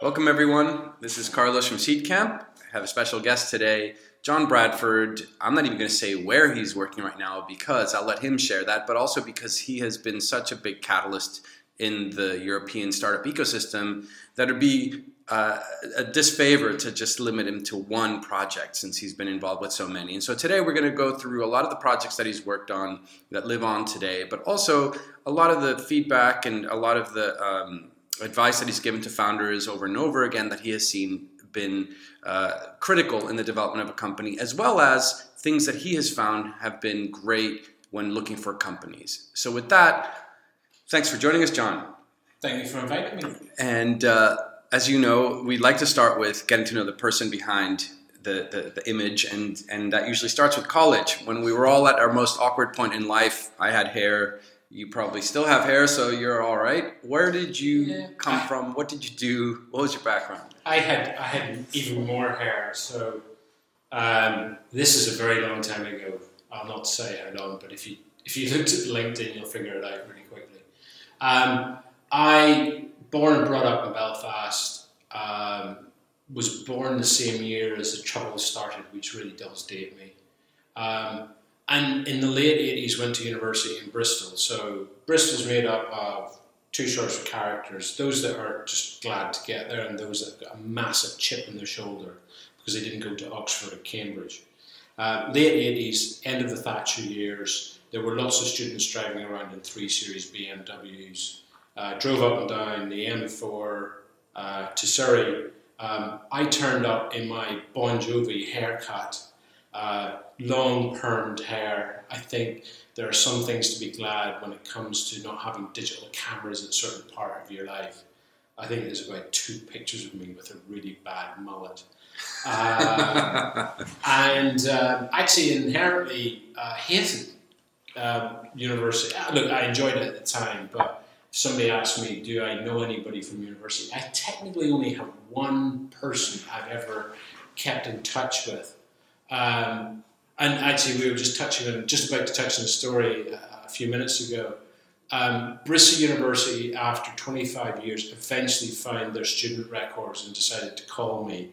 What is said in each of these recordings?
Welcome, everyone. This is Carlos from Seedcamp. I have a special guest today, Jon Bradford. I'm not even going to say where he's working right now because I'll let him share that, but also because he has been such a big catalyst in the European startup ecosystem that it'd be uh, a disfavor to just limit him to one project since he's been involved with so many. And so today we're going to go through a lot of the projects that he's worked on that live on today, but also a lot of the feedback and a lot of the um, advice that he's given to founders over and over again that he has seen been uh, critical in the development of a company, as well as things that he has found have been great when looking for companies. So, with that, thanks for joining us, Jon. Thank you for inviting me. And uh, as you know, we'd like to start with getting to know the person behind the, the, the, image, and, and that usually starts with college. When we were all at our most awkward point in life, I had hair, you probably still have hair, so you're all right. Where did you yeah. come from? What did you do? What was your background? I had I had even more hair. So um, this is a very long time ago. I'll not say how long, but if you if you looked at LinkedIn, you'll figure it out really quickly. Um, I born and brought up in Belfast. Um, was born the same year as the Troubles started, which really does date me. Um, and in the late 80s went to university in Bristol. So Bristol's made up of two sorts of characters, those that are just glad to get there and those that have got a massive chip in their shoulder because they didn't go to Oxford or Cambridge. Uh, late 80s, end of the Thatcher years, there were lots of students driving around in 3 Series BMWs uh, drove up and down the M4 uh, to Surrey. Um, I turned up in my Bon Jovi haircut, uh, long permed hair. I think there are some things to be glad when it comes to not having digital cameras at a certain part of your life. I think there's about two pictures of me with a really bad mullet. Uh, and um, actually, inherently uh, hated um, university. Look, I enjoyed it at the time, but somebody asked me, do I know anybody from university? I technically only have one person I've ever kept in touch with. Um, and actually, we were just touching on, just about to touch on the story a few minutes ago. Um, Bristol University, after 25 years, eventually found their student records and decided to call me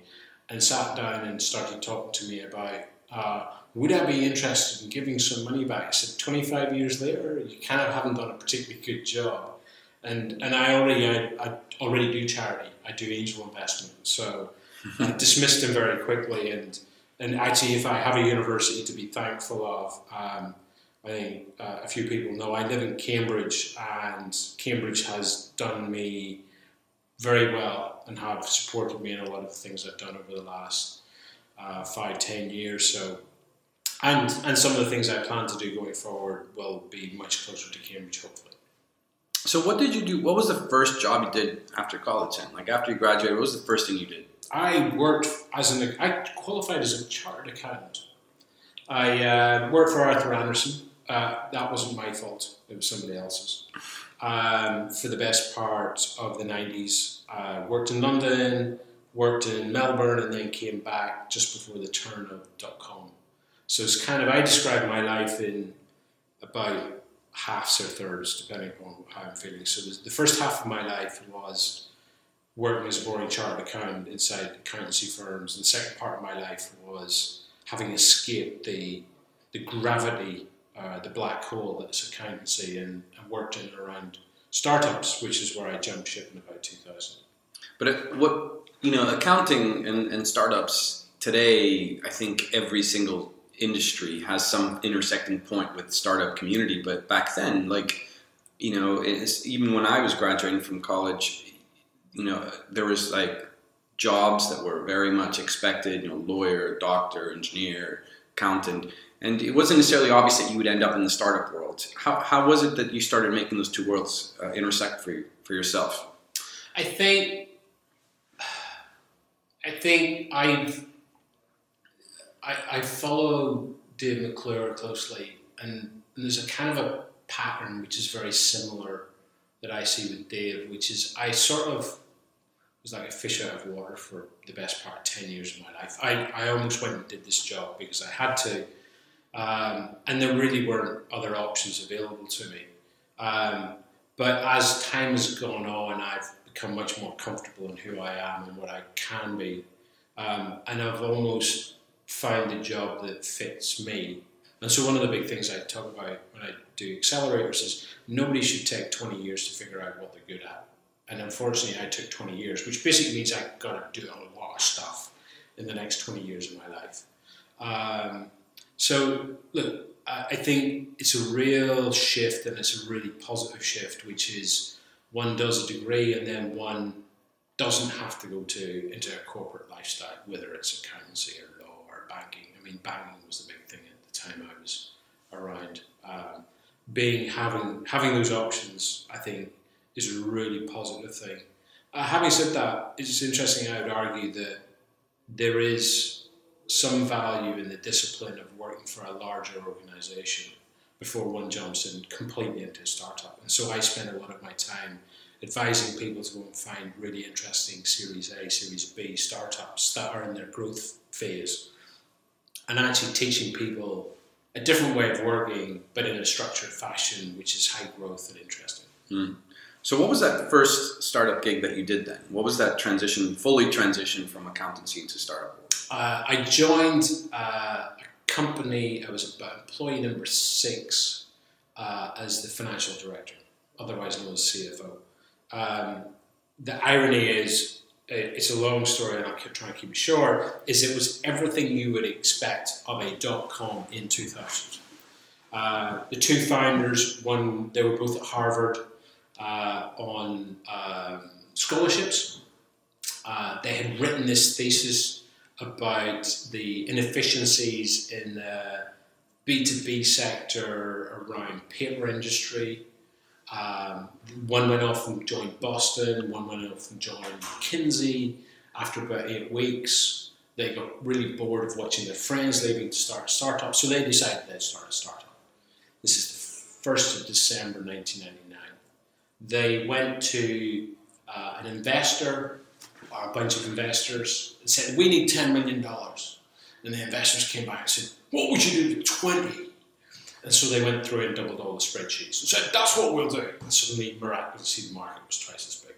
and sat down and started talking to me about uh, would I be interested in giving some money back? I said, 25 years later, you kind of haven't done a particularly good job and and I already I, I already do charity. I do angel investment, so I dismissed him very quickly. And and actually, if I have a university to be thankful of, um, I think uh, a few people know I live in Cambridge, and Cambridge has done me very well and have supported me in a lot of the things I've done over the last uh, five, ten years. So. And, and some of the things I plan to do going forward will be much closer to Cambridge, hopefully. So what did you do? What was the first job you did after college? Then, like after you graduated, what was the first thing you did? I worked as an. I qualified as a chartered accountant. I uh, worked for Arthur Andersen. Uh, that wasn't my fault. It was somebody else's. Um, for the best part of the '90s, uh, worked in London, worked in Melbourne, and then came back just before the turn of dot com. So it's kind of I describe my life in about halves or thirds, depending on how I'm feeling. So the first half of my life was working as a boring chartered accountant inside accountancy firms. And the second part of my life was having escaped the the gravity, uh, the black hole that's accountancy, and, and, worked in and around startups, which is where I jumped ship in about 2000. But it, what you know, accounting and, and startups today, I think every single industry has some intersecting point with startup community. But back then, like you know, even when I was graduating from college, you know, there was like jobs that were very much expected. You know, lawyer, doctor, engineer, accountant. And it wasn't necessarily obvious that you would end up in the startup world. How, how was it that you started making those two worlds uh, intersect for you, for yourself? I think I think I've I, I follow Dave McClure closely, and, and there's a kind of a pattern which is very similar that I see with Dave, which is I sort of was like a fish out of water for the best part of 10 years of my life. I, I almost went and did this job because I had to, um, and there really weren't other options available to me. Um, but as time has gone on, I've become much more comfortable in who I am and what I can be. Um, and I've almost found a job that fits me. And so one of the big things I talk about when I do accelerators is nobody should take 20 years to figure out what they're good at. And unfortunately, I took 20 years, which basically means I got to do a lot of stuff in the next 20 years of my life. Um, so, look, I think it's a real shift and it's a really positive shift, which is one does a degree and then one doesn't have to go to into a corporate lifestyle, whether it's accountancy or law or banking. I mean, banking was the big thing at the time I was around. Um, being having having those options, I think, is a really positive thing. Uh, having said that, it's interesting. I would argue that there is some value in the discipline of working for a larger organisation before one jumps in completely into a startup. And so I spend a lot of my time advising people to go and find really interesting Series A, Series B startups that are in their growth phase and actually teaching people a different way of working, but in a structured fashion, which is high growth and interesting. Mm. So, what was that first startup gig that you did then? What was that transition, fully transition from accountancy into startup? Uh, I joined uh, a company, I was employee number six uh, as the financial director, otherwise known as CFO. Um, the irony is, it's a long story and I'll try and keep it short, is it was everything you would expect of a dot com in 2000. Uh, the two founders, one, they were both at Harvard uh, on um, scholarships. Uh, they had written this thesis about the inefficiencies in the B2B sector around paper industry. Um, one went off and joined Boston, one went off and joined McKinsey. After about eight weeks, they got really bored of watching their friends leaving to start a startup, so they decided they'd start a startup. This is the 1st of December 1999. They went to uh, an investor or a bunch of investors and said, We need $10 million. And the investors came back and said, What would you do with 20? And so they went through and doubled all the spreadsheets and said, That's what we'll do. And suddenly, miraculously, the market was twice as big.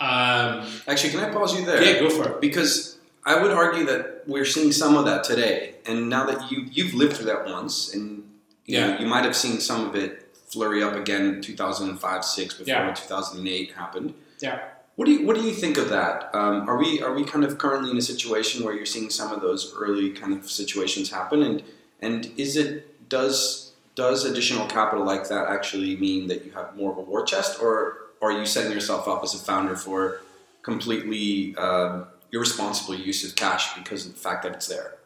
Um, Actually, can I pause you there? Yeah, go for it. Because I would argue that we're seeing some of that today. And now that you, you've lived through that once, and you, yeah. know, you might have seen some of it flurry up again in 2005 6 before yeah. 2008 happened. Yeah. What do you What do you think of that? Um, are we Are we kind of currently in a situation where you're seeing some of those early kind of situations happen, and and is it does does additional capital like that actually mean that you have more of a war chest, or are you setting yourself up as a founder for completely uh, irresponsible use of cash because of the fact that it's there?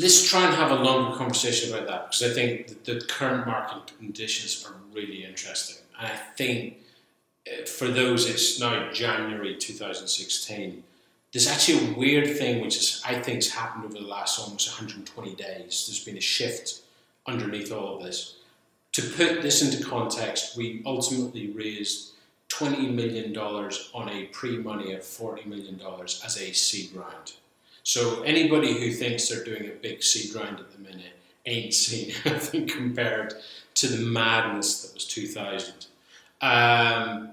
Let's try and have a longer conversation about that because I think the current market conditions are really interesting, and I think eh, for those, it's now January 2016. There's actually a weird thing which is, I think has happened over the last almost 120 days. There's been a shift underneath all of this. To put this into context, we ultimately raised $20 million on a pre-money of $40 million as a seed round. So anybody who thinks they're doing a big seed round at the minute ain't seen anything compared to the madness that was 2000. Um,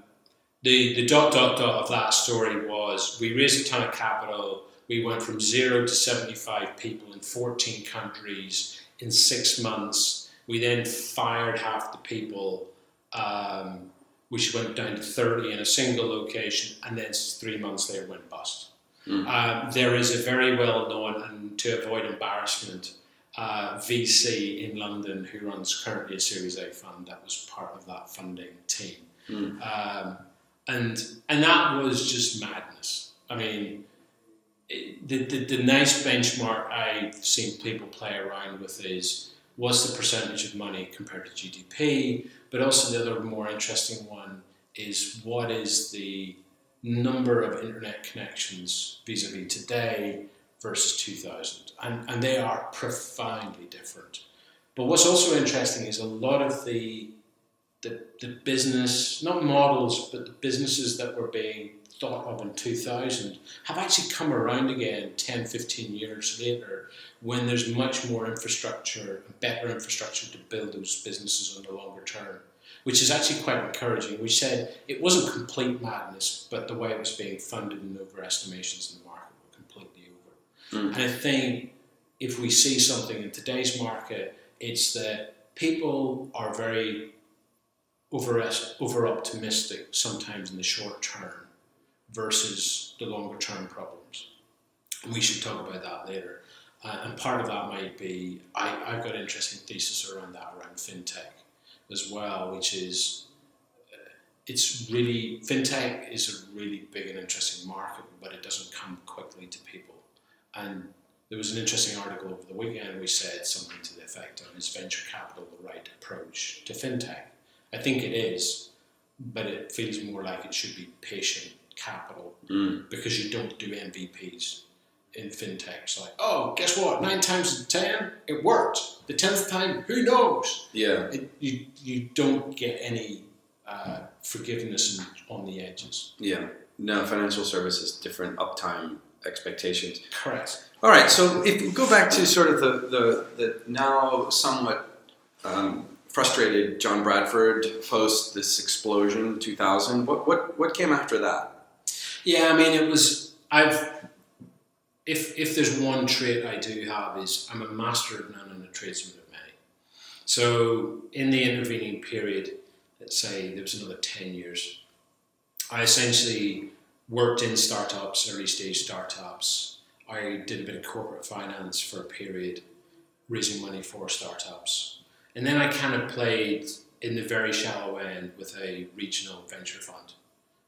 the, the dot dot dot of that story was we raised a ton of capital. We went from zero to 75 people in 14 countries in six months. We then fired half the people, um, which went down to 30 in a single location, and then three months later went bust. Mm. there is a very well known, and to avoid embarrassment, uh, VC in London who runs currently a Series A fund that was part of that funding team. Mm. Um, and and that was just madness. I mean, it, the, the, the nice benchmark I've seen people play around with is what's the percentage of money compared to GDP, but also the other more interesting one is what is the number of internet connections vis-a-vis today versus 2000, and and they are profoundly different. But what's also interesting is a lot of the the, the business, not models, but the businesses that were being thought of in 2000 have actually come around again 10, 15 years later when there's much more infrastructure, better infrastructure to build those businesses on the longer term. Which is actually quite encouraging. We said it wasn't complete madness, but the way it was being funded and overestimations in the market were completely over. Mm. And I think if we see something in today's market, it's that people are very over over optimistic sometimes in the short term versus the longer term problems. And we should talk about that later. Uh, and part of that might be I, I've got an interesting thesis around that around fintech as well, which is uh, it's really fintech is a really big and interesting market, but it doesn't come quickly to people. And there was an interesting article over the weekend. We said something to the effect of is venture capital the right approach to fintech? I think it is, but it feels more like it should be patient capital Mm. because you don't do MVPs in fintech. It's like, oh, guess what? Nine times out of ten, it worked. The tenth time, who knows? Yeah. It, you you don't get any uh, forgiveness on the edges. Yeah. No, financial services, different uptime expectations. Correct. All right, so if we go back to sort of the, the, the now somewhat um, frustrated Jon Bradford post this explosion 2000, what, what, what came after that? Yeah, I mean, it was. I've. If if there's one trait I do have is I'm a master of none and a tradesman of many. So in the intervening period, let's say there was another ten years, I essentially worked in startups, early stage startups. I did a bit of corporate finance for a period, raising money for startups, and then I kind of played in the very shallow end with a regional venture fund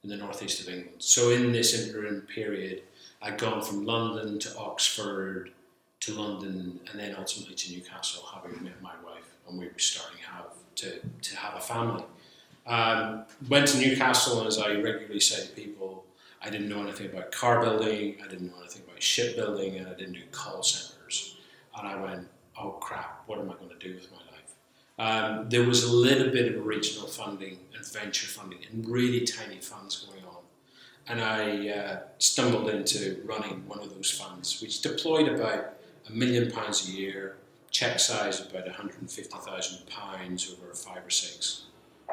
in the northeast of England. So in this interim period, I'd gone from London to Oxford to London and then ultimately to Newcastle, having met my wife, and we were starting have to, to have a family. Um, went to Newcastle, and as I regularly say to people, I didn't know anything about car building, I didn't know anything about shipbuilding, and I didn't do call centres. And I went, oh crap, what am I going to do with my life? Um, there was a little bit of regional funding and venture funding and really tiny funds going on. And I uh, stumbled into running one of those funds, which deployed about a million pounds a year, check size about £150,000 over five or six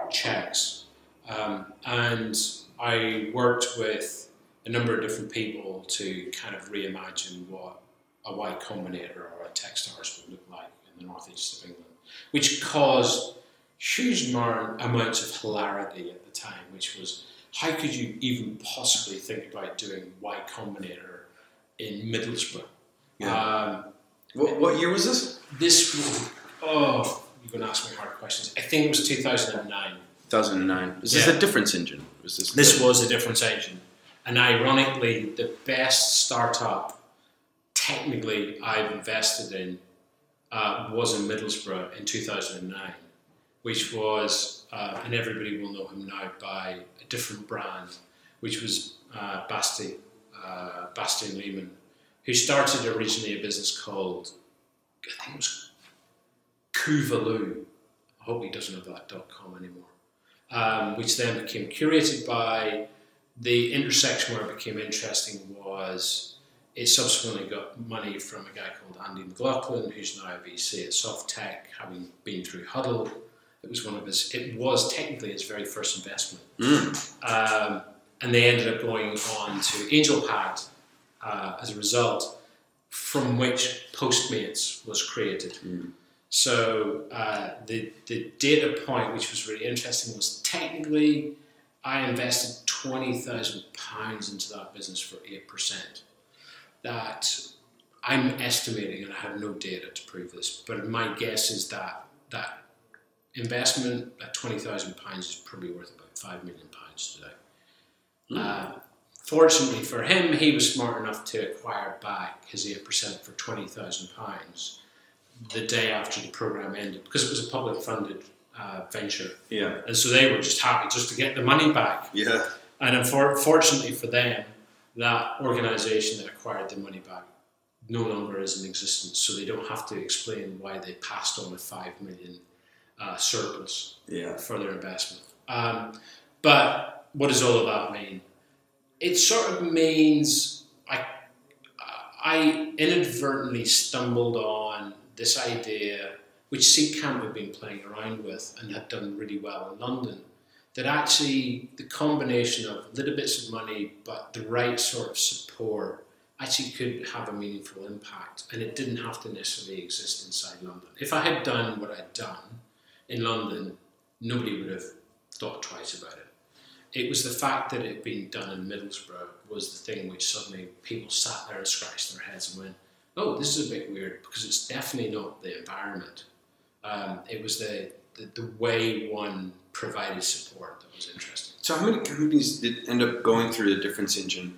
checks. Um, and I worked with a number of different people to kind of reimagine what a Y Combinator or a Techstars would look like in the northeast of England, which caused huge amounts of hilarity at the time, which was how could you even possibly think about doing Y Combinator in Middlesbrough? Um, What, what year was this? this, oh, you're going to ask me hard questions. I think it was 2009. 2009. Is this Yeah. a difference engine? Was this This was a difference engine. And ironically, the best startup technically I've invested in uh, was in Middlesbrough in 2009, which was, uh, and everybody will know him now by a different brand, which was uh, Basti, uh, Bastian Lehmann, who started originally a business called, I think it was Kuvalu. I hope he doesn't have that dot .com anymore. Um, which then became curated by the intersection where it became interesting was it subsequently got money from a guy called Andy McLoughlin, who's now a VC at Softtech, having been through Huddle. It was one of his. It was technically his very first investment, Mm. um, and they ended up going on to AngelPad uh, as a result, from which Postmates was created. Mm. So uh, the the data point, which was really interesting, was technically I invested twenty thousand pounds into that business for eight percent. That I'm estimating, and I have no data to prove this, but my guess is that that investment at twenty thousand pounds is probably worth about five million pounds today. Mm. Uh, fortunately for him, he was smart enough to acquire back his eight percent for twenty thousand pounds the day after the program ended because it was a public funded uh, venture, Yeah. and so they were just happy just to get the money back. Yeah. And unfortunately for them, that organisation that acquired the money back no longer is in existence, so they don't have to explain why they passed on a five million uh, surplus Yeah. for their investment. Um, but what does all of that mean? It sort of means I, I inadvertently stumbled on this idea which Seedcamp had been playing around with and had done really well in London, that actually the combination of little bits of money but the right sort of support actually could have a meaningful impact and it didn't have to necessarily exist inside London. If I had done what I'd done in London, nobody would have thought twice about it. It was the fact that it had been done in Middlesbrough was the thing which suddenly people sat there and scratched their heads and went, oh, this is a bit weird because it's definitely not the environment. Um, it was the, the, the way one provided support that was interesting. So, how many companies did end up going through the difference engine?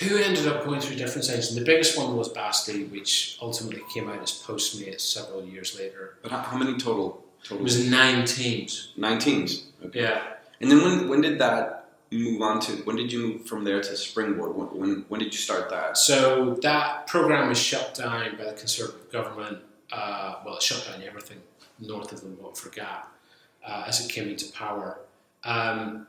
Who ended up going through different sides. And The biggest one was Basti, which ultimately came out as Postmates several years later. But how, how many total? Total. It was nine teams. nine teams. Okay. Yeah. And then when when did that move on to? When did you move from there to Springboard? When when, when did you start that? So that program was shut down by the Conservative government. Uh, well, it shut down everything north of the Watford for Gap uh, as it came into power. Um,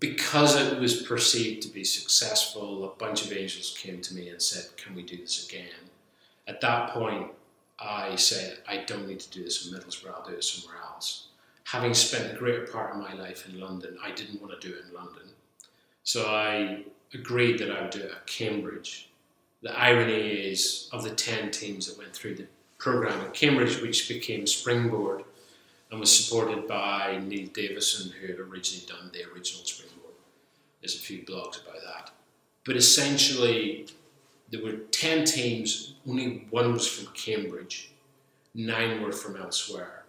because it was perceived to be successful, a bunch of angels came to me and said, Can we do this again? At that point, I said, I don't need to do this in Middlesbrough, I'll do it somewhere else. Having spent the greater part of my life in London, I didn't want to do it in London. So I agreed that I would do it at Cambridge. The irony is, of the 10 teams that went through the programme at Cambridge, which became Springboard, and was supported by Neil Davidson, who had originally done the original Springboard. There's a few blogs about that. But essentially, there were 10 teams, only one was from Cambridge, nine were from elsewhere.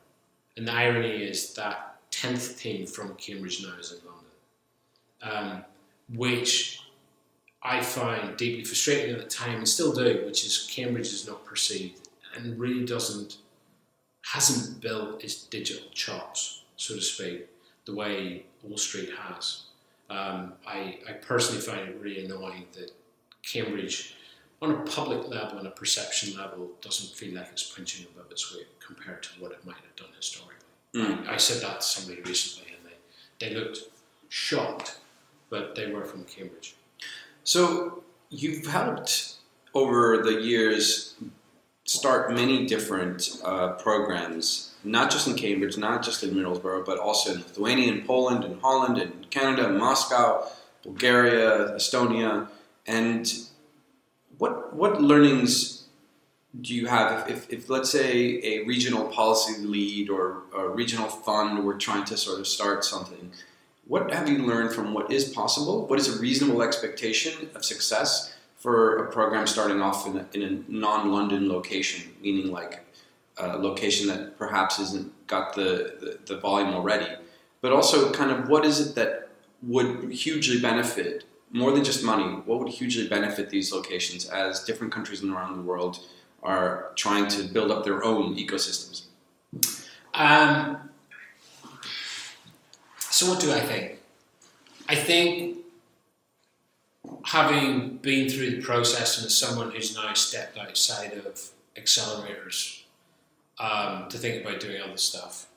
And the irony is that 10th team from Cambridge now is in London, um, which I find deeply frustrating at the time and still do, which is Cambridge is not perceived and really doesn't hasn't built its digital chops, so to speak, the way Old Street has. Um, I, I personally find it really annoying that Cambridge, on a public level and a perception level, doesn't feel like it's punching above its weight compared to what it might have done historically. Mm. I, I said that to somebody recently, and they, they looked shocked, but they were from Cambridge. So you've helped over the years start many different uh, programs, not just in Cambridge, not just in Middlesbrough, but also in Lithuania, and Poland, and Holland, and Canada, and Moscow, Bulgaria, Estonia, and what what learnings do you have if, if, if let's say a regional policy lead or a regional fund were trying to sort of start something? What have you learned from what is possible? What is a reasonable expectation of success for a program starting off in a, in a non-London location, meaning like a location that perhaps isn't got the, the, the volume already, but also kind of what is it that would hugely benefit more than just money? What would hugely benefit these locations as different countries around the world are trying to build up their own ecosystems? Um, so, what do I think? I think having been through the process and as someone who's now stepped outside of accelerators um, to think about doing other stuff,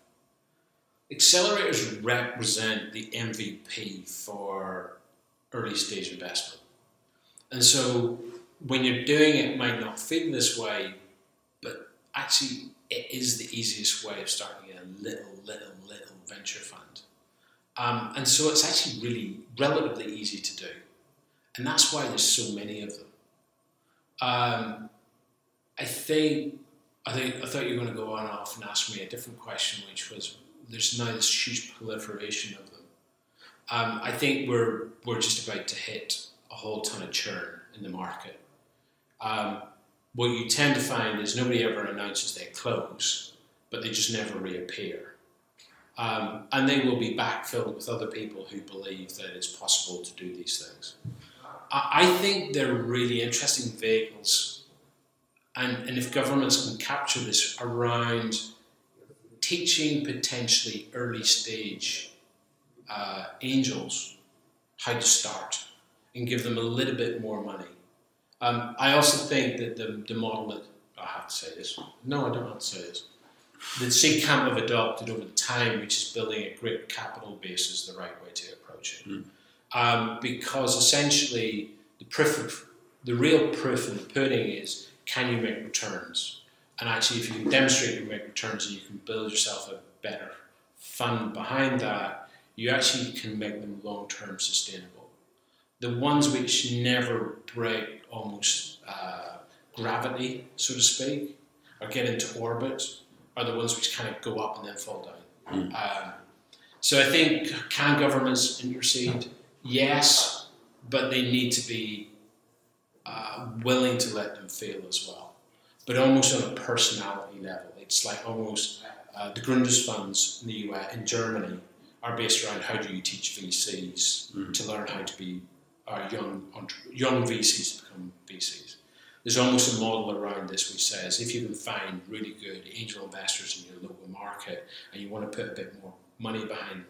accelerators represent the MVP for early stage investment. And so when you're doing it, it might not feel this way, but actually it is the easiest way of starting a little, little, little venture fund. Um, and so it's actually really relatively easy to do and that's why there's so many of them. Um, I think I think I thought you were going to go on off and ask me a different question, which was there's now this huge proliferation of them. Um, I think we're we're just about to hit a whole ton of churn in the market. Um, what you tend to find is nobody ever announces they close, but they just never reappear. Um, and they will be backfilled with other people who believe that it's possible to do these things. I think they're really interesting vehicles, and, and if governments can capture this around teaching potentially early stage uh, angels how to start and give them a little bit more money. Um, I also think that the, the model that I have to say this. No, I don't have to say this. That Seedcamp have adopted over the time, which is building a great capital base, is the right way to approach it. Mm um, because essentially the proof of, the real proof in the pudding is can you make returns? And actually, if you can demonstrate you can make returns and you can build yourself a better fund behind that, you actually can make them long term sustainable. The ones which never break almost uh, gravity, so to speak, or get into orbit, are the ones which kind of go up and then fall down. Um, so I think can governments intercede? Yes, but they need to be uh, willing to let them fail as well. But almost on a personality level, it's like almost uh, the Gründerfonds in the US, in Germany, are based around how do you teach VCs to learn how to be uh, young young VCs to become VCs. There's almost a model around this which says if you can find really good angel investors in your local market and you want to put a bit more money behind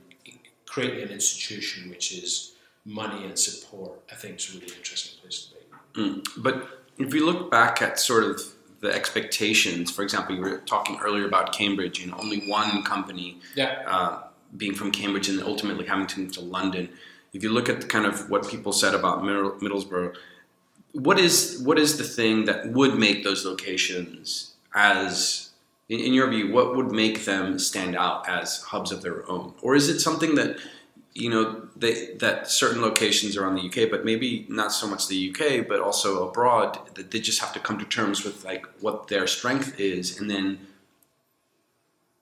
creating an institution which is money and support, I think it's a really interesting place to be. But if you look back at sort of the expectations, for example, you were talking earlier about Cambridge and only one company Yeah. uh, being from Cambridge and ultimately having to move to London. If you look at kind of what people said about Middlesbrough, what is what is the thing that would make those locations as in, in your view, what would make them stand out as hubs of their own, or is it something that you know they, that certain locations around the UK, but maybe not so much the UK, but also abroad, that they just have to come to terms with like what their strength is, and then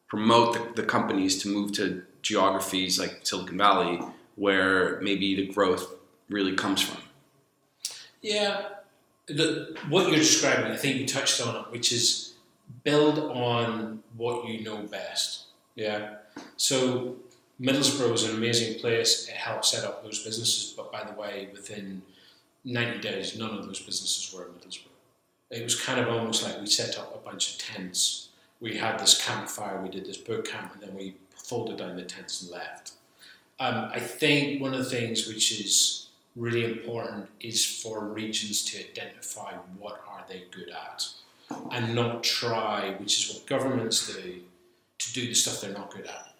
promote the, the companies to move to geographies like Silicon Valley, where maybe the growth really comes from. Yeah, the, what you're describing, I think you touched on it, which is build on what you know best. Yeah. So Middlesbrough is an amazing place. It helped set up those businesses, but by the way, within 90 days, none of those businesses were in Middlesbrough. It was kind of almost like we set up a bunch of tents. We had this campfire, we did this boot camp, and then we folded down the tents and left. Um, I think one of the things which is really important is for regions to identify what are they good at and not try, which is what governments do, to do the stuff they're not good at.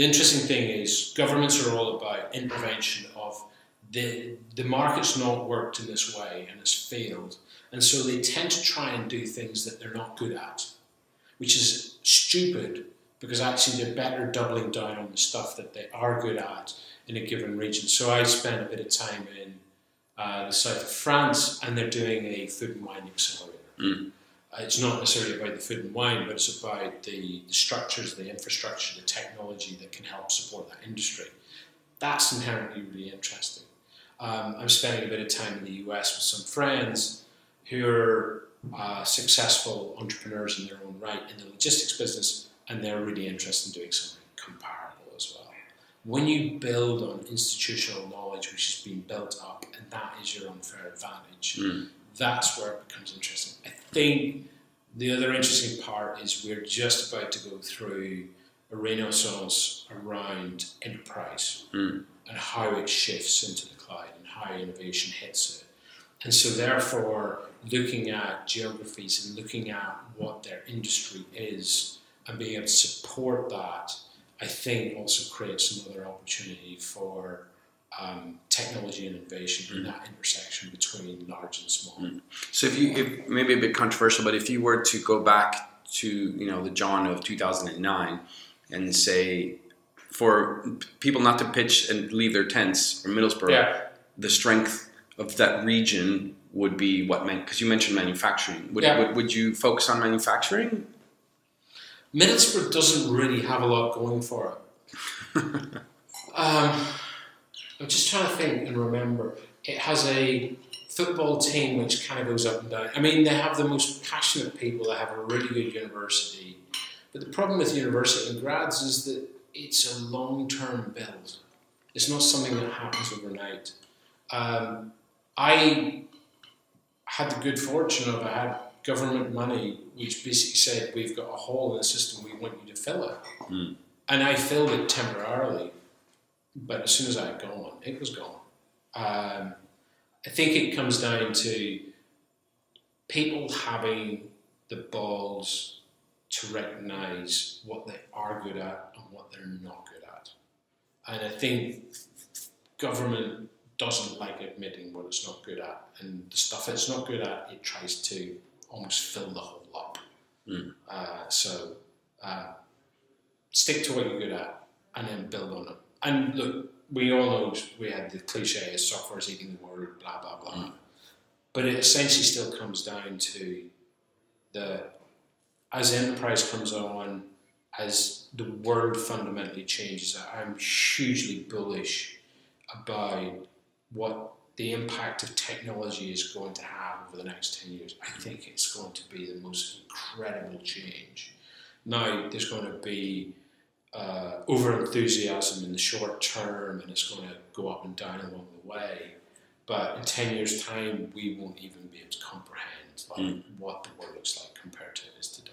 The interesting thing is governments are all about intervention of the the market's not worked in this way and it's failed. And so they tend to try and do things that they're not good at, which is stupid because actually they're better doubling down on the stuff that they are good at in a given region. So I spent a bit of time in uh, the south of France and they're doing a food and wine accelerator. Mm. It's not necessarily about the food and wine, but it's about the, the structures, the infrastructure, the technology that can help support that industry. That's inherently really interesting. Um, I'm spending a bit of time in the US with some friends who are uh, successful entrepreneurs in their own right in the logistics business, and they're really interested in doing something comparable as well. When you build on institutional knowledge which has been built up, and that is your unfair advantage, Mm. That's where it becomes interesting. I think the other interesting part is we're just about to go through a renaissance around enterprise Mm. and how it shifts into the cloud and how innovation hits it. And so, therefore, looking at geographies and looking at what their industry is and being able to support that, I think also creates another opportunity for um, technology and innovation in that intersection between large and small. So if you, if maybe a bit controversial, but if you were to go back to you know the Jon of 2009 and say for people not to pitch and leave their tents in Middlesbrough, Yeah. the strength of that region would be what meant because you mentioned manufacturing. Would, Yeah. would would you focus on manufacturing? Middlesbrough doesn't really have a lot going for it. um, I'm just trying to think and remember. It has a football team which kind of goes up and down. I mean, they have the most passionate people. They have a really good university. But the problem with university and grads is that it's a long-term build. It's not something that happens overnight. Um, I had the good fortune of I had government money which basically said we've got a hole in the system, we want you to fill it. Mm. And I filled it temporarily, but as soon as I had gone, it was gone. Um, I think it comes down to people having the balls to recognise what they are good at and what they're not good at. And I think government doesn't like admitting what it's not good at, and the stuff it's not good at, it tries to almost fill the hole up. Mm. Uh, so uh, stick to what you're good at and then build on it. And look, we all know we had the cliche software is eating the world, blah, blah, blah. Mm. But it essentially still comes down to the as enterprise comes on, as the world fundamentally changes, I'm hugely bullish about what the impact of technology is going to have over the next 10 years. I think it's going to be the most incredible change. Now, there's going to be uh, over enthusiasm in the short term and it's going to go up and down along the way. But in 10 years' time, we won't even be able to comprehend like, Mm. what the world looks like compared to it is today.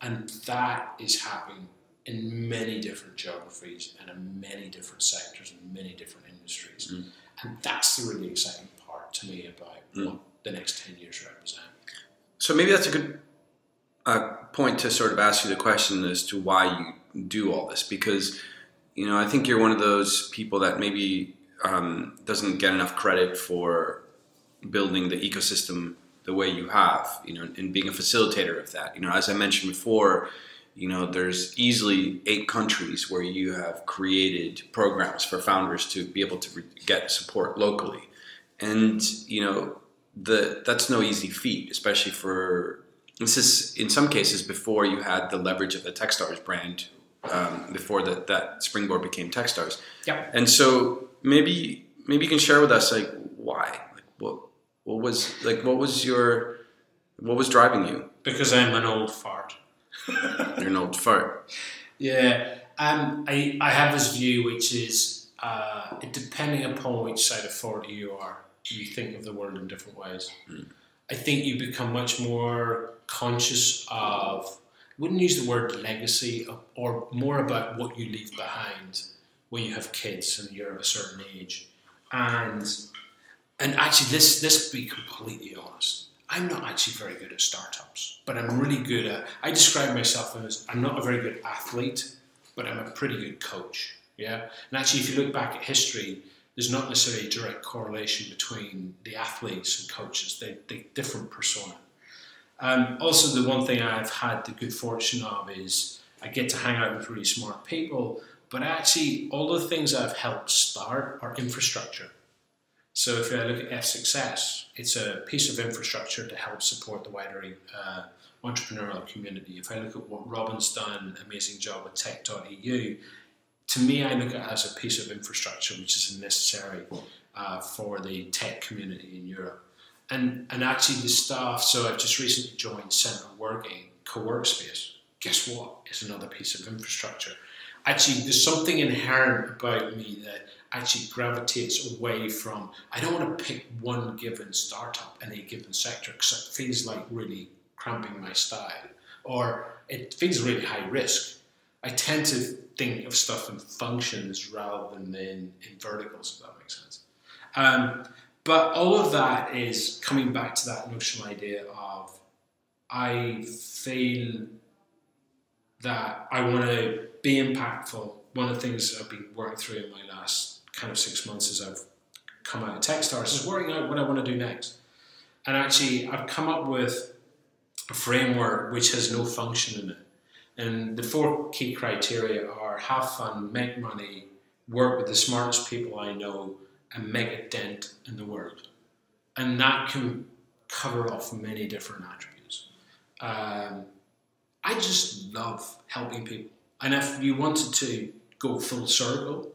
And that is happening in many different geographies and in many different sectors and many different industries. Mm. And that's the really exciting part to me about Mm. what the next 10 years represent. So maybe that's a good uh, point to sort of ask you the question as to why you do all this, because you know I think you're one of those people that maybe um, doesn't get enough credit for building the ecosystem the way you have, you know, and being a facilitator of that. You know, as I mentioned before, you know, there's easily eight countries where you have created programs for founders to be able to re- get support locally, and you know, the that's no easy feat, especially for this is in some cases before you had the leverage of the Techstars brand, um, before that that Springboard became Techstars. Yeah. And so maybe maybe you can share with us like why, like what what was like what was your what was driving you? Because I'm an old fart. You're an old fart. Yeah, um, I, I have this view which is uh, depending upon which side of 40 you are, you think of the world in different ways. I think you become much more conscious of, wouldn't use the word legacy, or more about what you leave behind when you have kids and you're of a certain age. And and actually, this this be completely honest, I'm not actually very good at startups, but I'm really good at. I describe myself as I'm not a very good athlete, but I'm a pretty good coach. Yeah, and actually, if you look back at history, there's not necessarily a direct correlation between the athletes and coaches. They they different persona. Um, also, the one thing I've had the good fortune of is I get to hang out with really smart people. But actually, all the things I've helped start are infrastructure. So if I look at F6S, it's a piece of infrastructure to help support the wider uh, entrepreneurial community. If I look at what Robin's done, amazing job with tech.eu, to me, I look at it as a piece of infrastructure which is necessary uh, for the tech community in Europe. And, and actually, the staff, so I've just recently joined Central Working co-work space. Guess what? It's another piece of infrastructure. Actually, there's something inherent about me that actually gravitates away from. I don't want to pick one given startup in a given sector because it feels like really cramping my style, or it feels really high risk. I tend to think of stuff in functions rather than in, in verticals, if that makes sense. Um, but all of that is coming back to that notional idea of I feel that I want to be impactful. One of the things I've been working through in my last kind of six months as I've come out of Techstars is working out what I want to do next. And actually, I've come up with a framework which has no function in it. And the four key criteria are have fun, make money, work with the smartest people I know, a dent in the world. And that can cover off many different attributes. Um, I just love helping people. And if you wanted to go full circle,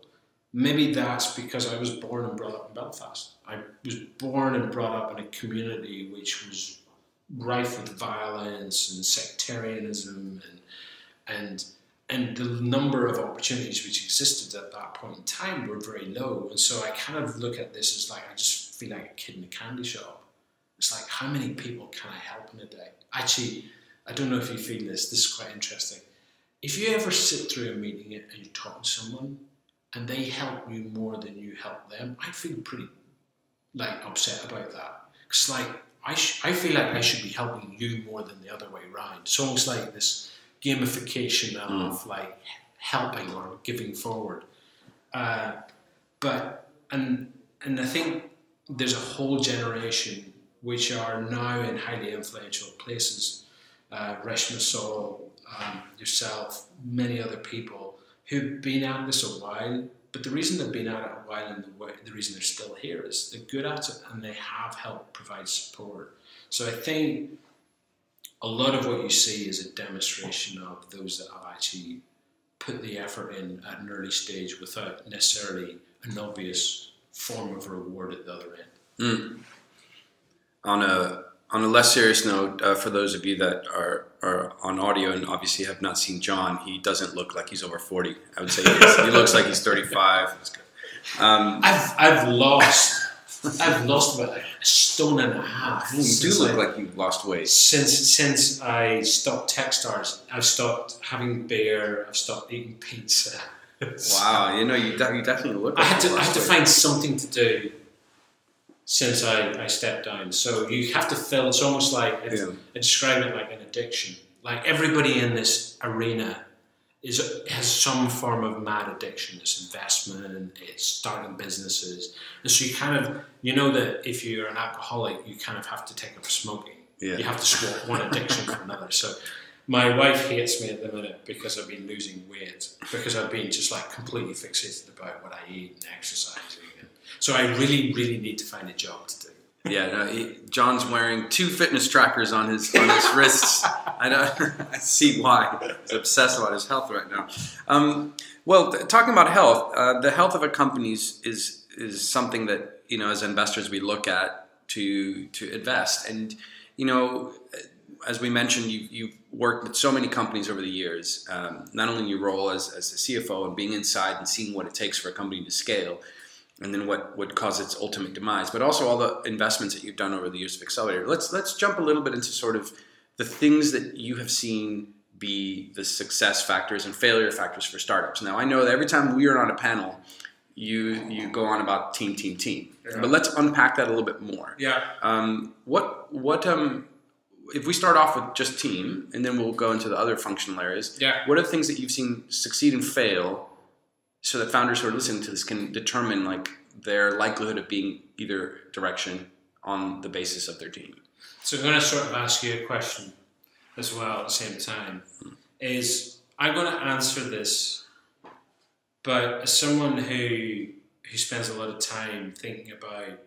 maybe that's because I was born and brought up in Belfast. I was born and brought up in a community which was rife with violence and sectarianism and and and the number of opportunities which existed at that point in time were very low. And so I kind of look at this as like I just feel like a kid in a candy shop. It's like how many people can I help in a day? Actually, I don't know if you feel this. This is quite interesting. If you ever sit through a meeting and you talk to someone and they help you more than you help them, I feel pretty like upset about that. Because like I, sh- I feel like I should be helping you more than the other way around. It's almost like this gamification of like helping or giving forward. Uh, but and and I think there's a whole generation which are now in highly influential places uh, Reshma Sohoni, um, yourself, many other people who've been at this a while. But the reason they've been at it a while and the, way, the reason they're still here is they're good at it and they have helped provide support. So I think a lot of what you see is a demonstration of those that have actually put the effort in at an early stage without necessarily an obvious form of reward at the other end. Mm. On a on a less serious note, uh, for those of you that are are on audio and obviously have not seen Jon, he doesn't look like he's over forty. I would say he, he looks like he's thirty five. Um, I've I've lost I've lost about a stone and a half. You do look I, like you've lost weight since since I stopped Techstars. I've stopped having beer. I've stopped eating pizza. wow, you know you, de- you definitely look. Like I had to I had to find something to do since I, I stepped down. So you have to fill. It's almost like yeah. I describe it like an addiction. Like everybody in this arena is has some form of mad addiction. It's investment it's starting businesses, and so you kind of you know that if you're an alcoholic, you kind of have to take up smoking. Yeah. You have to swap one addiction for another. So my wife hates me at the minute because I've been losing weight because I've been just like completely fixated about what I eat and exercising. And so I really, really need to find a job to do. Yeah, no, he, Jon's wearing two fitness trackers on his on his wrists. I know. I see why. He's obsessed about his health right now. Um, well, th- talking about health, uh, the health of a company is, is is something that you know as investors we look at to to invest, and you know as we mentioned, you, you've worked with so many companies over the years, um, not only in your role as, as a CFO and being inside and seeing what it takes for a company to scale, and then what would cause its ultimate demise, but also all the investments that you've done over the years of Accelerator. Let's let's jump a little bit into sort of the things that you have seen be the success factors and failure factors for startups. Now I know that every time we are on a panel, you you go on about team, team, team. Yeah. But let's unpack that a little bit more. Yeah. Um, what what um if we start off with just team and then we'll go into the other functional areas. Yeah. What are the things that you've seen succeed and fail so that founders who are listening to this can determine like their likelihood of being either direction on the basis of their team. So I'm going to sort of ask you a question as well at the same time. Hmm. Is I'm going to answer this, but as someone who who spends a lot of time thinking about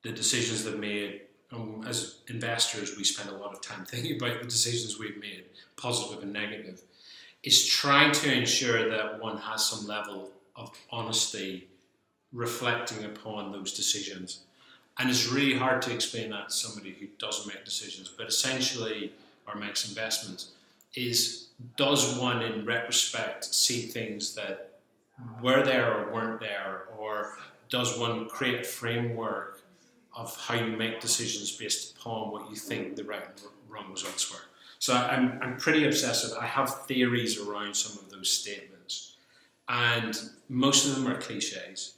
the decisions they've made, um, as investors, we spend a lot of time thinking about the decisions we've made, positive and negative is trying to ensure that one has some level of honesty reflecting upon those decisions. And it's really hard to explain that to somebody who doesn't make decisions, but essentially, or makes investments, is does one in retrospect see things that were there or weren't there, or does one create a framework of how you make decisions based upon what you think the right and wrong results were? So I'm, I'm pretty obsessive. I have theories around some of those statements, and most of them are cliches.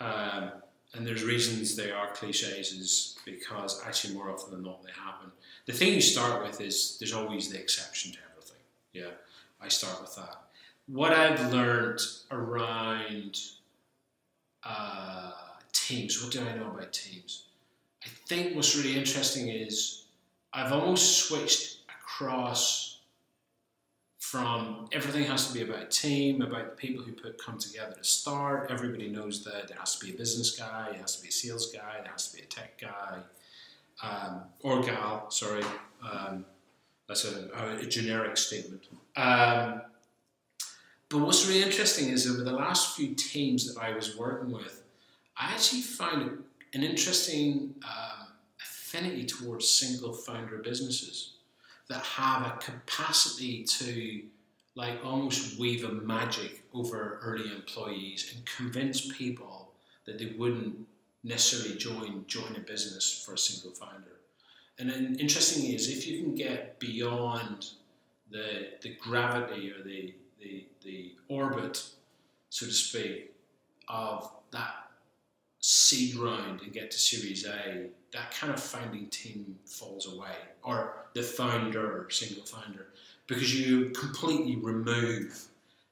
Um, and there's reasons they are cliches is because actually more often than not they happen. The thing you start with is there's always the exception to everything. Yeah, I start with that. What I've learned around uh, teams, what do I know about teams? I think what's really interesting is I've almost switched across from everything has to be about team, about the people who put come together to start. Everybody knows that there has to be a business guy, it has to be a sales guy, there has to be a tech guy, um, or gal. Sorry, um, that's a, a, generic statement. Um, but what's really interesting is over the last few teams that I was working with, I actually found an interesting um, affinity towards single founder businesses that have a capacity to like almost weave a magic over early employees and convince people that they wouldn't necessarily join join a business for a single founder. And then interestingly is if you can get beyond the the gravity or the the, the orbit, so to speak, of that seed round and get to Series A, that kind of founding team falls away, or the founder, single founder, because you completely remove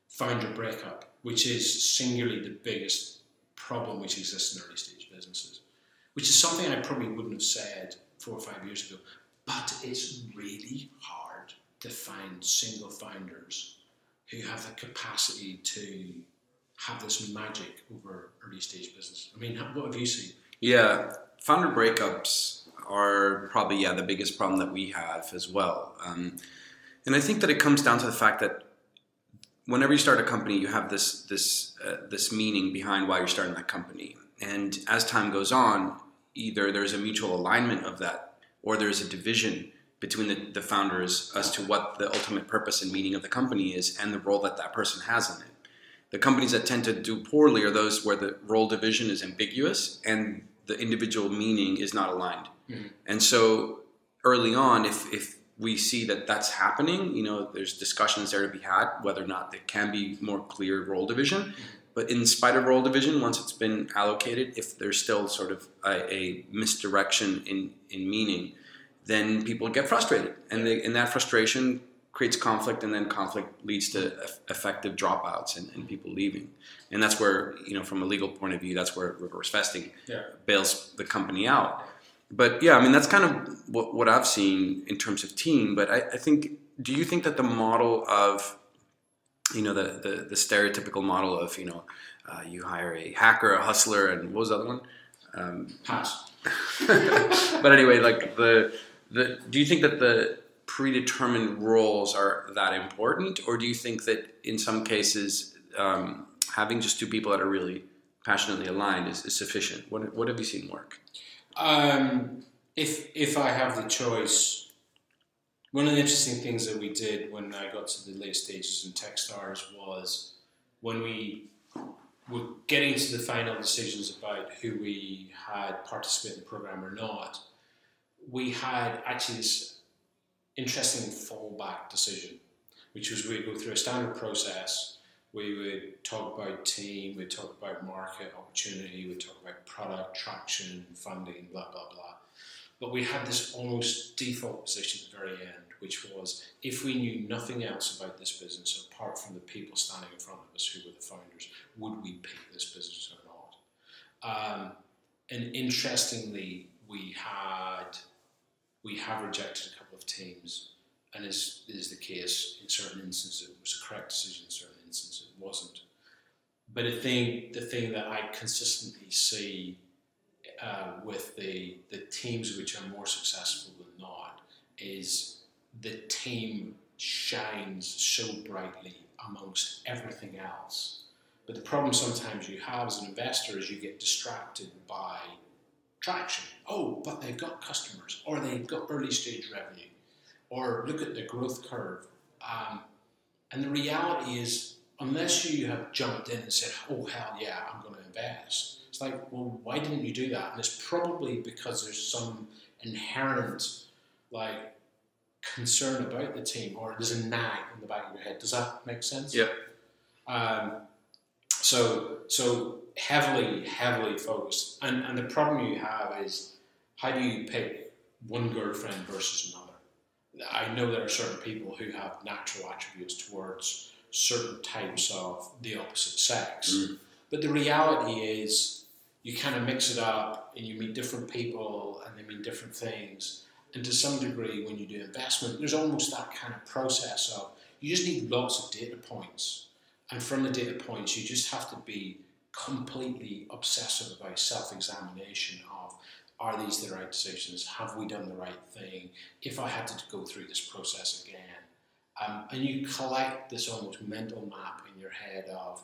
founder breakup, which is singularly the biggest problem which exists in early stage businesses, which is something I probably wouldn't have said four or five years ago, but it's really hard to find single founders who have the capacity to have this magic over early stage business? I mean, what have you seen? Yeah, founder breakups are probably yeah the biggest problem that we have as well. Um, and I think that it comes down to the fact that whenever you start a company, you have this this uh, this meaning behind why you're starting that company. And as time goes on, either there's a mutual alignment of that, or there's a division between the, the founders as to what the ultimate purpose and meaning of the company is and the role that that person has in it. The companies that tend to do poorly are those where the role division is ambiguous and the individual meaning is not aligned. Mm-hmm. And so early on, if, if we see that that's happening, you know, there's discussions there to be had whether or not there can be more clear role division. Mm-hmm. But in spite of role division, once it's been allocated, if there's still sort of a, a misdirection in, in meaning, then people get frustrated. And, they, and that frustration creates conflict, and then conflict leads to effective dropouts and, and, people leaving. And that's where, you know, from a legal point of view, that's where reverse vesting yeah. bails the company out but yeah, I mean that's kind of what, what I've seen in terms of team. But I, I, think, do you think that the model of, you know, the the, the stereotypical model of you know, uh, you hire a hacker, a hustler, and what was the other one? Um, Pass. but anyway, like the the, do you think that the predetermined roles are that important, or do you think that in some cases um, having just two people that are really passionately aligned is, is sufficient? What what have you seen work? Um, if if I have the choice, one of the interesting things that we did when I got to the late stages in Techstars was when we were getting to the final decisions about who we had participated in the program or not. We had actually this interesting fallback decision, which was we go through a standard process we would talk about team, we'd talk about market opportunity, we'd talk about product traction, funding, blah, blah, blah. But we had this almost default position at the very end, which was if we knew nothing else about this business apart from the people standing in front of us who were the founders, would we pick this business or not? Um, and interestingly, we had we have rejected a couple of teams, and as is the case in certain instances, it was a correct decision in certain instance it wasn't. But I think the thing that I consistently see uh, with the, the teams which are more successful than not is the team shines so brightly amongst everything else. But the problem sometimes you have as an investor is you get distracted by traction. Oh, but they've got customers, or they've got early stage revenue, or look at the growth curve. Um, and the reality is, unless you have jumped in and said, oh, hell yeah, I'm going to invest, it's like, well, why didn't you do that? And it's probably because there's some inherent, like, concern about the team or there's a nag in the back of your head. Does that make sense? Yeah. Um, so, so heavily, heavily focused. And, and the problem you have is how do you pick one girlfriend versus another? I know there are certain people who have natural attributes towards certain types of the opposite sex. Mm. But the reality is, you kind of mix it up and you meet different people and they mean different things. And to some degree, when you do investment, there's almost that kind of process of you just need lots of data points. And from the data points, you just have to be completely obsessive about self examination of are these the right decisions? Have we done the right thing? If I had to go through this process again, um, and you collect this almost mental map in your head of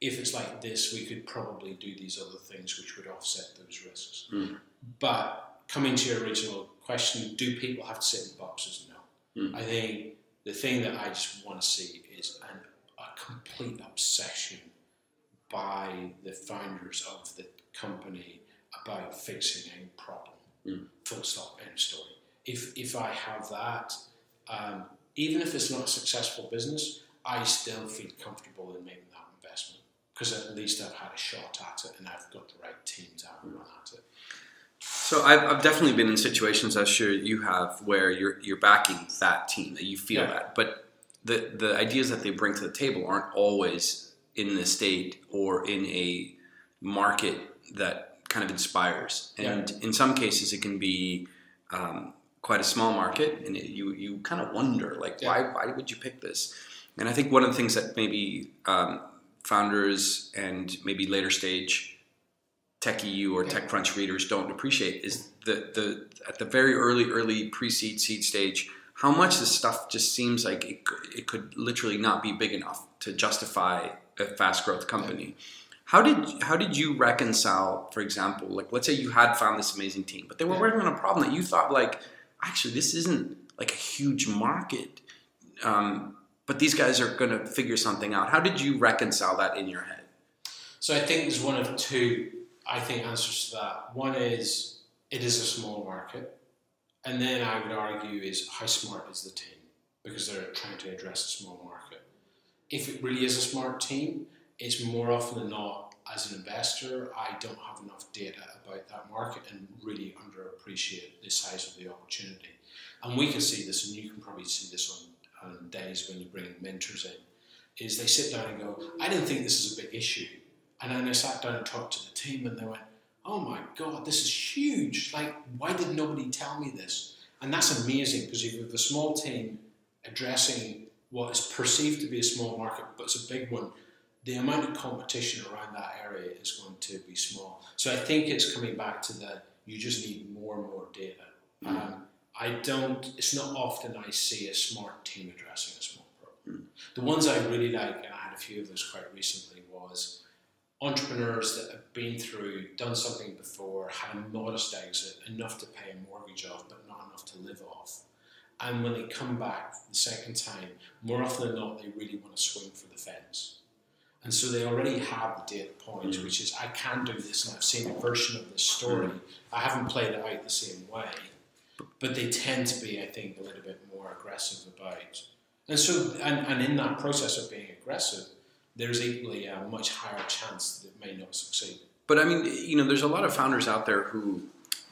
if it's like this, we could probably do these other things which would offset those risks. Mm. But coming to your original question, do people have to sit in boxes? No. Mm. I think the thing that I just want to see is an, a complete obsession by the founders of the company about fixing a problem. Mm. Full stop, end story. If, if I have that, um, even if it's not a successful business, I still feel comfortable in making that investment because at least I've had a shot at it and I've got the right team to have a run at it. So I've, I've, definitely been in situations, I'm sure you have, where you're you're backing that team, that you feel yeah. that, but the the ideas that they bring to the table aren't always in the state or in a market that kind of inspires, and yeah. in some cases it can be um, quite a small market, and it, you you kind of wonder like Yeah. why why would you pick this? And I think one of the things that maybe um, founders and maybe later stage techie or Yeah. TechCrunch readers don't appreciate is the the at the very early early pre-seed seed stage how much this stuff just seems like it, could- it could literally not be big enough to justify a fast growth company. How did how did you reconcile, for example, like let's say you had found this amazing team, but they were Yeah. working on a problem that you thought like actually this isn't like a huge market, um, but these guys are going to figure something out. How did you reconcile that in your head? So I think there's one of two, I think, answers to that. One is it is a small market, and then I would argue is how smart is the team because they're trying to address a small market. If it really is a smart team, it's more often than not as an investor, I don't have enough data about that market and really underappreciate the size of the opportunity. And we can see this, and you can probably see this on, on days when you bring mentors in, is they sit down and go, I didn't think this is a big issue. And then I sat down and talked to the team, and they went, "Oh my god, this is huge! Like, why did nobody tell me this?" And that's amazing because you have a small team addressing what is perceived to be a small market, but it's a big one, the amount of competition around that area is going to be small. So I think it's coming back to the you just need more and more data. Um, I don't. It's not often I see a smart team addressing a small problem. The ones I really like, and I had a few of those quite recently, was entrepreneurs that have been through, done something before, had a modest exit, enough to pay a mortgage off, but not enough to live off. And when they come back the second time, more often than not, they really want to swing for the fence. And so they already have the data point, Mm. which is I can do this, and I've seen a version of this story. I haven't played it out the same way, but they tend to be, I think, a little bit more aggressive about. And so, and, and in that process of being aggressive, there's equally a much higher chance that it may not succeed. But I mean, you know, there's a lot of founders out there who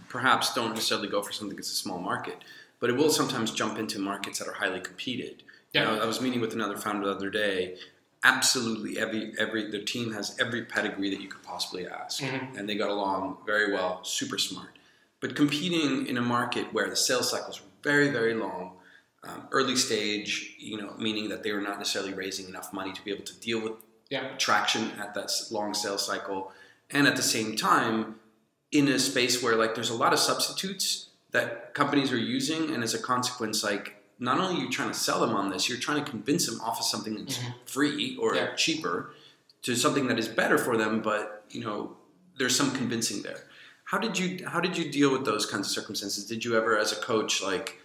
perhaps don't necessarily go for something that's a small market, but it will sometimes jump into markets that are highly competed. You Yeah. know, I was meeting with another founder the other day. Absolutely, every every their team has every pedigree that you could possibly ask, Mhm. and they got along very well, super smart. But competing in a market where the sales cycles are very very long, um, early stage, you know, meaning that they were not necessarily raising enough money to be able to deal with Yeah. traction at that long sales cycle, and at the same time, in a space where like there's a lot of substitutes that companies are using, and as a consequence, like not only are you trying to sell them on this, you're trying to convince them off of something that's Mhm. free or Yeah. cheaper to something that is better for them, but you know there's some convincing there. How did you how did you deal with those kinds of circumstances? Did you ever, as a coach, like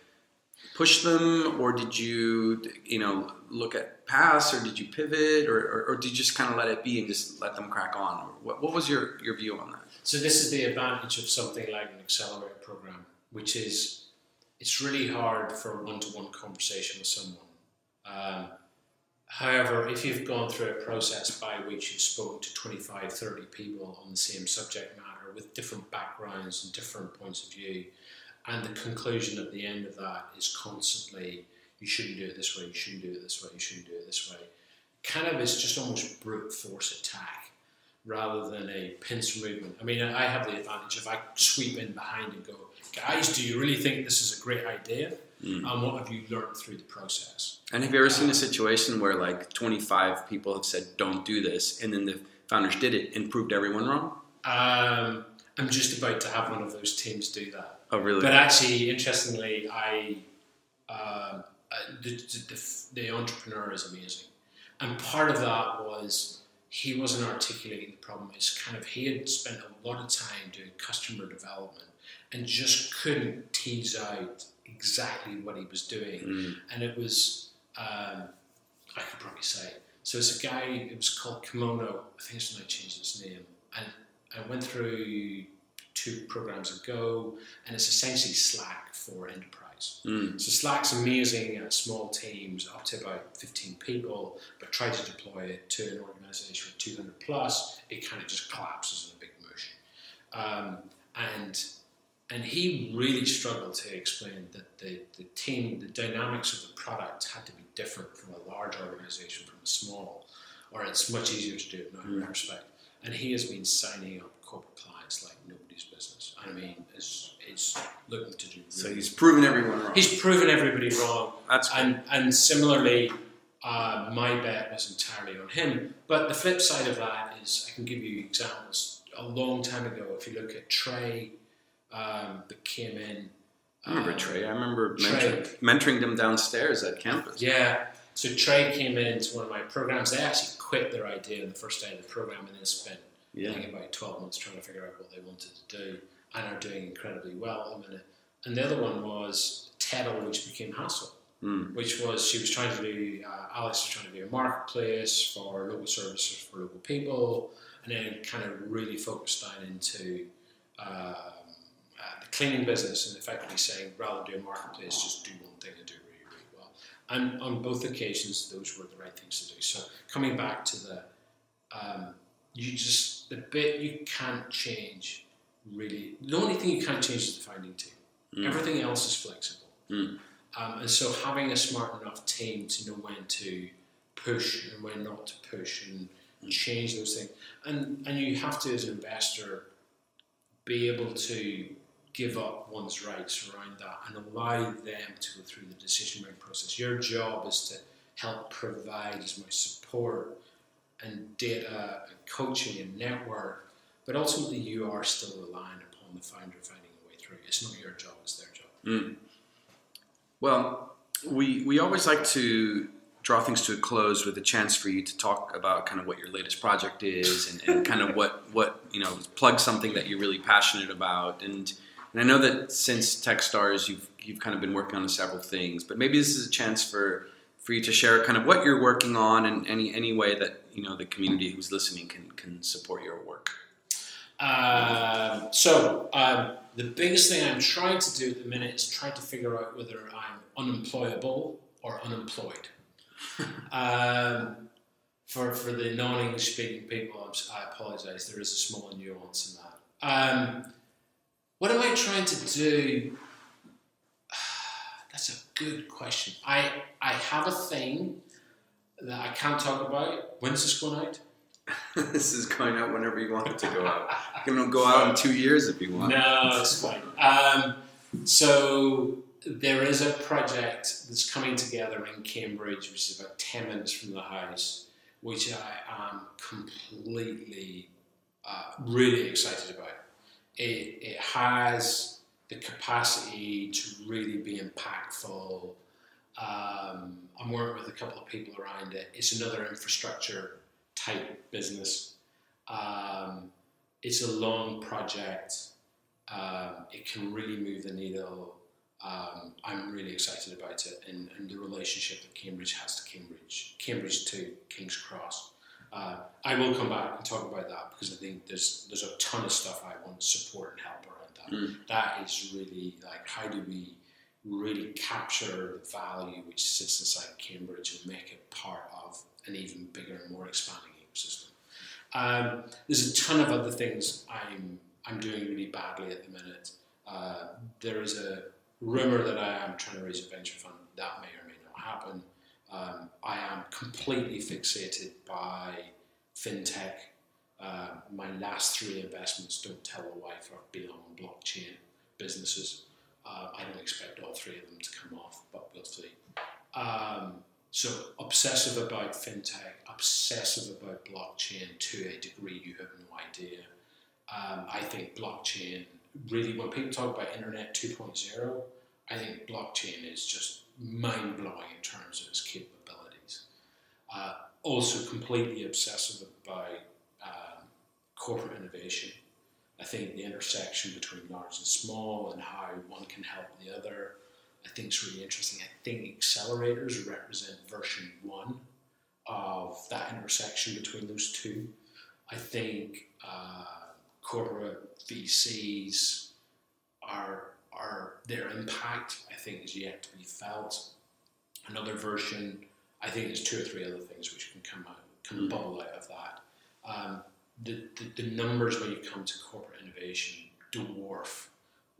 push them, or did you you know look at pass, or did you pivot, or, or, or did you just kind of let it be and just let them crack on? What, what was your, your view on that? So this is the advantage of something like an accelerator program, which is it's really hard for a one-to-one conversation with someone. Um, however, if you've gone through a process by which you've spoken to 25, 30 people on the same subject matter with different backgrounds and different points of view, and the conclusion at the end of that is constantly, you shouldn't do it this way, you shouldn't do it this way, you shouldn't do it this way, kind of is just almost brute force attack rather than a pincer movement. I mean, I have the advantage if I sweep in behind and go, guys, do you really think this is a great idea? Mm. And what have you learned through the process? And have you ever seen a situation where like 25 people have said, don't do this, and then the founders did it and proved everyone wrong? Um, I'm just about to have one of those teams do that. Oh, really? But actually, interestingly, I um, uh, the, the, the entrepreneur is amazing, and part of that was he wasn't articulating the problem. It's kind of he had spent a lot of time doing customer development and just couldn't tease out exactly what he was doing, Mm. and it was um, I could probably say. So it's a guy. It was called Kimono. I think it's now changed its name, and I went through two programs ago, and it's essentially Slack for enterprise. Mm. So Slack's amazing at small teams, up to about 15 people, but try to deploy it to an organization with 200 plus, it kind of just collapses in a big motion. Um, and and he really struggled to explain that the, the team, the dynamics of the product had to be different from a large organization from a small, or it's much easier to do it in that Mm. respect. And he has been signing up corporate clients like nobody's business. I mean, it's, is looking to do. So he's proven everyone wrong. He's proven everybody wrong. That's. And, and similarly, uh, my bet was entirely on him. But the flip side of that is, I can give you examples. A long time ago, if you look at Tray, um, that came in. I remember Tray. I remember mentoring, mentoring them downstairs at campus. Yeah. So Tray came into one of my programs. They actually quit their idea on the first day of the program and then spent I think about 12 months trying to figure out what they wanted to do and are doing incredibly well at the minute. And the other one was Teddle, which became Hassle, Mm. which was she was trying to do, uh, Alex was trying to do a marketplace for local services for local people, and then kind of really focused down into uh, cleaning business and effectively saying rather than do a marketplace, just do one thing and do it really, really well. And on both occasions, those were the right things to do. So coming back to the, um, you just the bit you can't change really. The only thing you can't change is the founding team. Mm. Everything else is flexible. Mm. Um, and so having a smart enough team to know when to push and when not to push and change those things. And and you have to as an investor be able to give up one's rights around that and allow them to go through the decision making process. Your job is to help provide as much support and data and coaching and network, but ultimately you are still relying upon the founder finding a way through. It's not your job, it's their job. Mm. Well, we we always like to draw things to a close with a chance for you to talk about kind of what your latest project is and, and kind of what what you know plug something that you're really passionate about and and I know that since Techstars you've you've kind of been working on several things, but maybe this is a chance for for you to share kind of what you're working on and any any way that you know the community who's listening can can support your work. Um, so um, the biggest thing I'm trying to do at the minute is try to figure out whether I'm unemployable or unemployed. um, for for the non-English speaking people, I apologise. There is a small nuance in that. Um, what am I trying to do? That's a good question. I I have a thing that I can't talk about. When's this going out? this is going out whenever you want it to go out. You can go out in two years if you want. No, it's fine. Um, so there is a project that's coming together in Cambridge, which is about ten minutes from the house, which I am completely, uh, really excited about. It, it has the capacity to really be impactful. Um, I'm working with a couple of people around it. It's another infrastructure type business. Um, it's a long project. Um, it can really move the needle. Um, I'm really excited about it and, and the relationship that Cambridge has to Cambridge, Cambridge to King's Cross. Uh, I will come back and talk about that because I think there's there's a ton of stuff I want to support and help around that. Mm. That is really like how do we really capture the value which sits inside Cambridge and make it part of an even bigger and more expanding ecosystem. Um, there's a ton of other things I'm I'm doing really badly at the minute. Uh, there is a rumor that I am trying to raise a venture fund. That may or may not happen. Um, I am completely fixated by fintech. Uh, my last three investments, don't tell a wife, have been on blockchain businesses. Uh, I don't expect all three of them to come off, but we'll see. Um, so obsessive about fintech, obsessive about blockchain to a degree you have no idea. Um, I think blockchain really, when people talk about Internet 2.0, I think blockchain is just mind blowing in terms of its capabilities. Uh, also, completely obsessive about um, corporate innovation. I think the intersection between large and small and how one can help the other, I think is really interesting. I think accelerators represent version one of that intersection between those two. I think uh, corporate VCs are are their impact. I think is yet to be felt. Another version, I think, there's two or three other things which can come out, can Mm. bubble out of that. Um, the, the, the numbers when you come to corporate innovation dwarf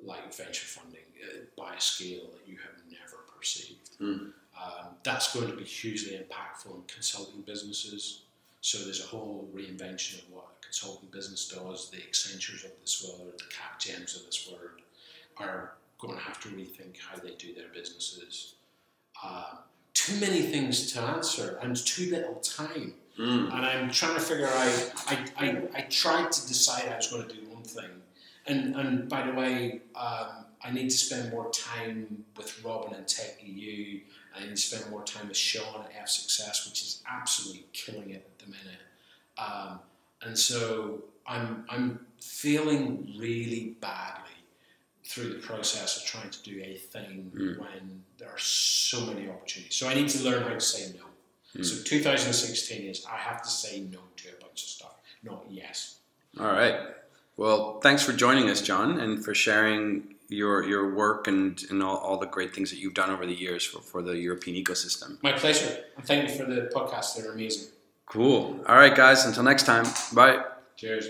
like venture funding uh, by a scale that you have never perceived. Mm. Um, that's going to be hugely impactful in consulting businesses. So there's a whole reinvention of what a consulting business does, the Accentures of this world, the Capgems of this world. Are going to have to rethink how they do their businesses. Uh, too many things to answer and too little time. Mm. And I'm trying to figure out. I, I, I tried to decide I was going to do one thing, and and by the way, um, I need to spend more time with Robin and Tech EU. I need to spend more time with Sean at F6S, which is absolutely killing it at the minute. Um, and so I'm I'm feeling really badly through the process of trying to do a thing Mm. when there are so many opportunities. So I need to learn how to say no. Mm. So 2016 is I have to say no to a bunch of stuff, not yes. All right. Well, thanks for joining us, Jon, and for sharing your your work and, and all, all the great things that you've done over the years for, for the European ecosystem. My pleasure. And thank you for the podcast. They're amazing. Cool. All right, guys. Until next time. Bye. Cheers.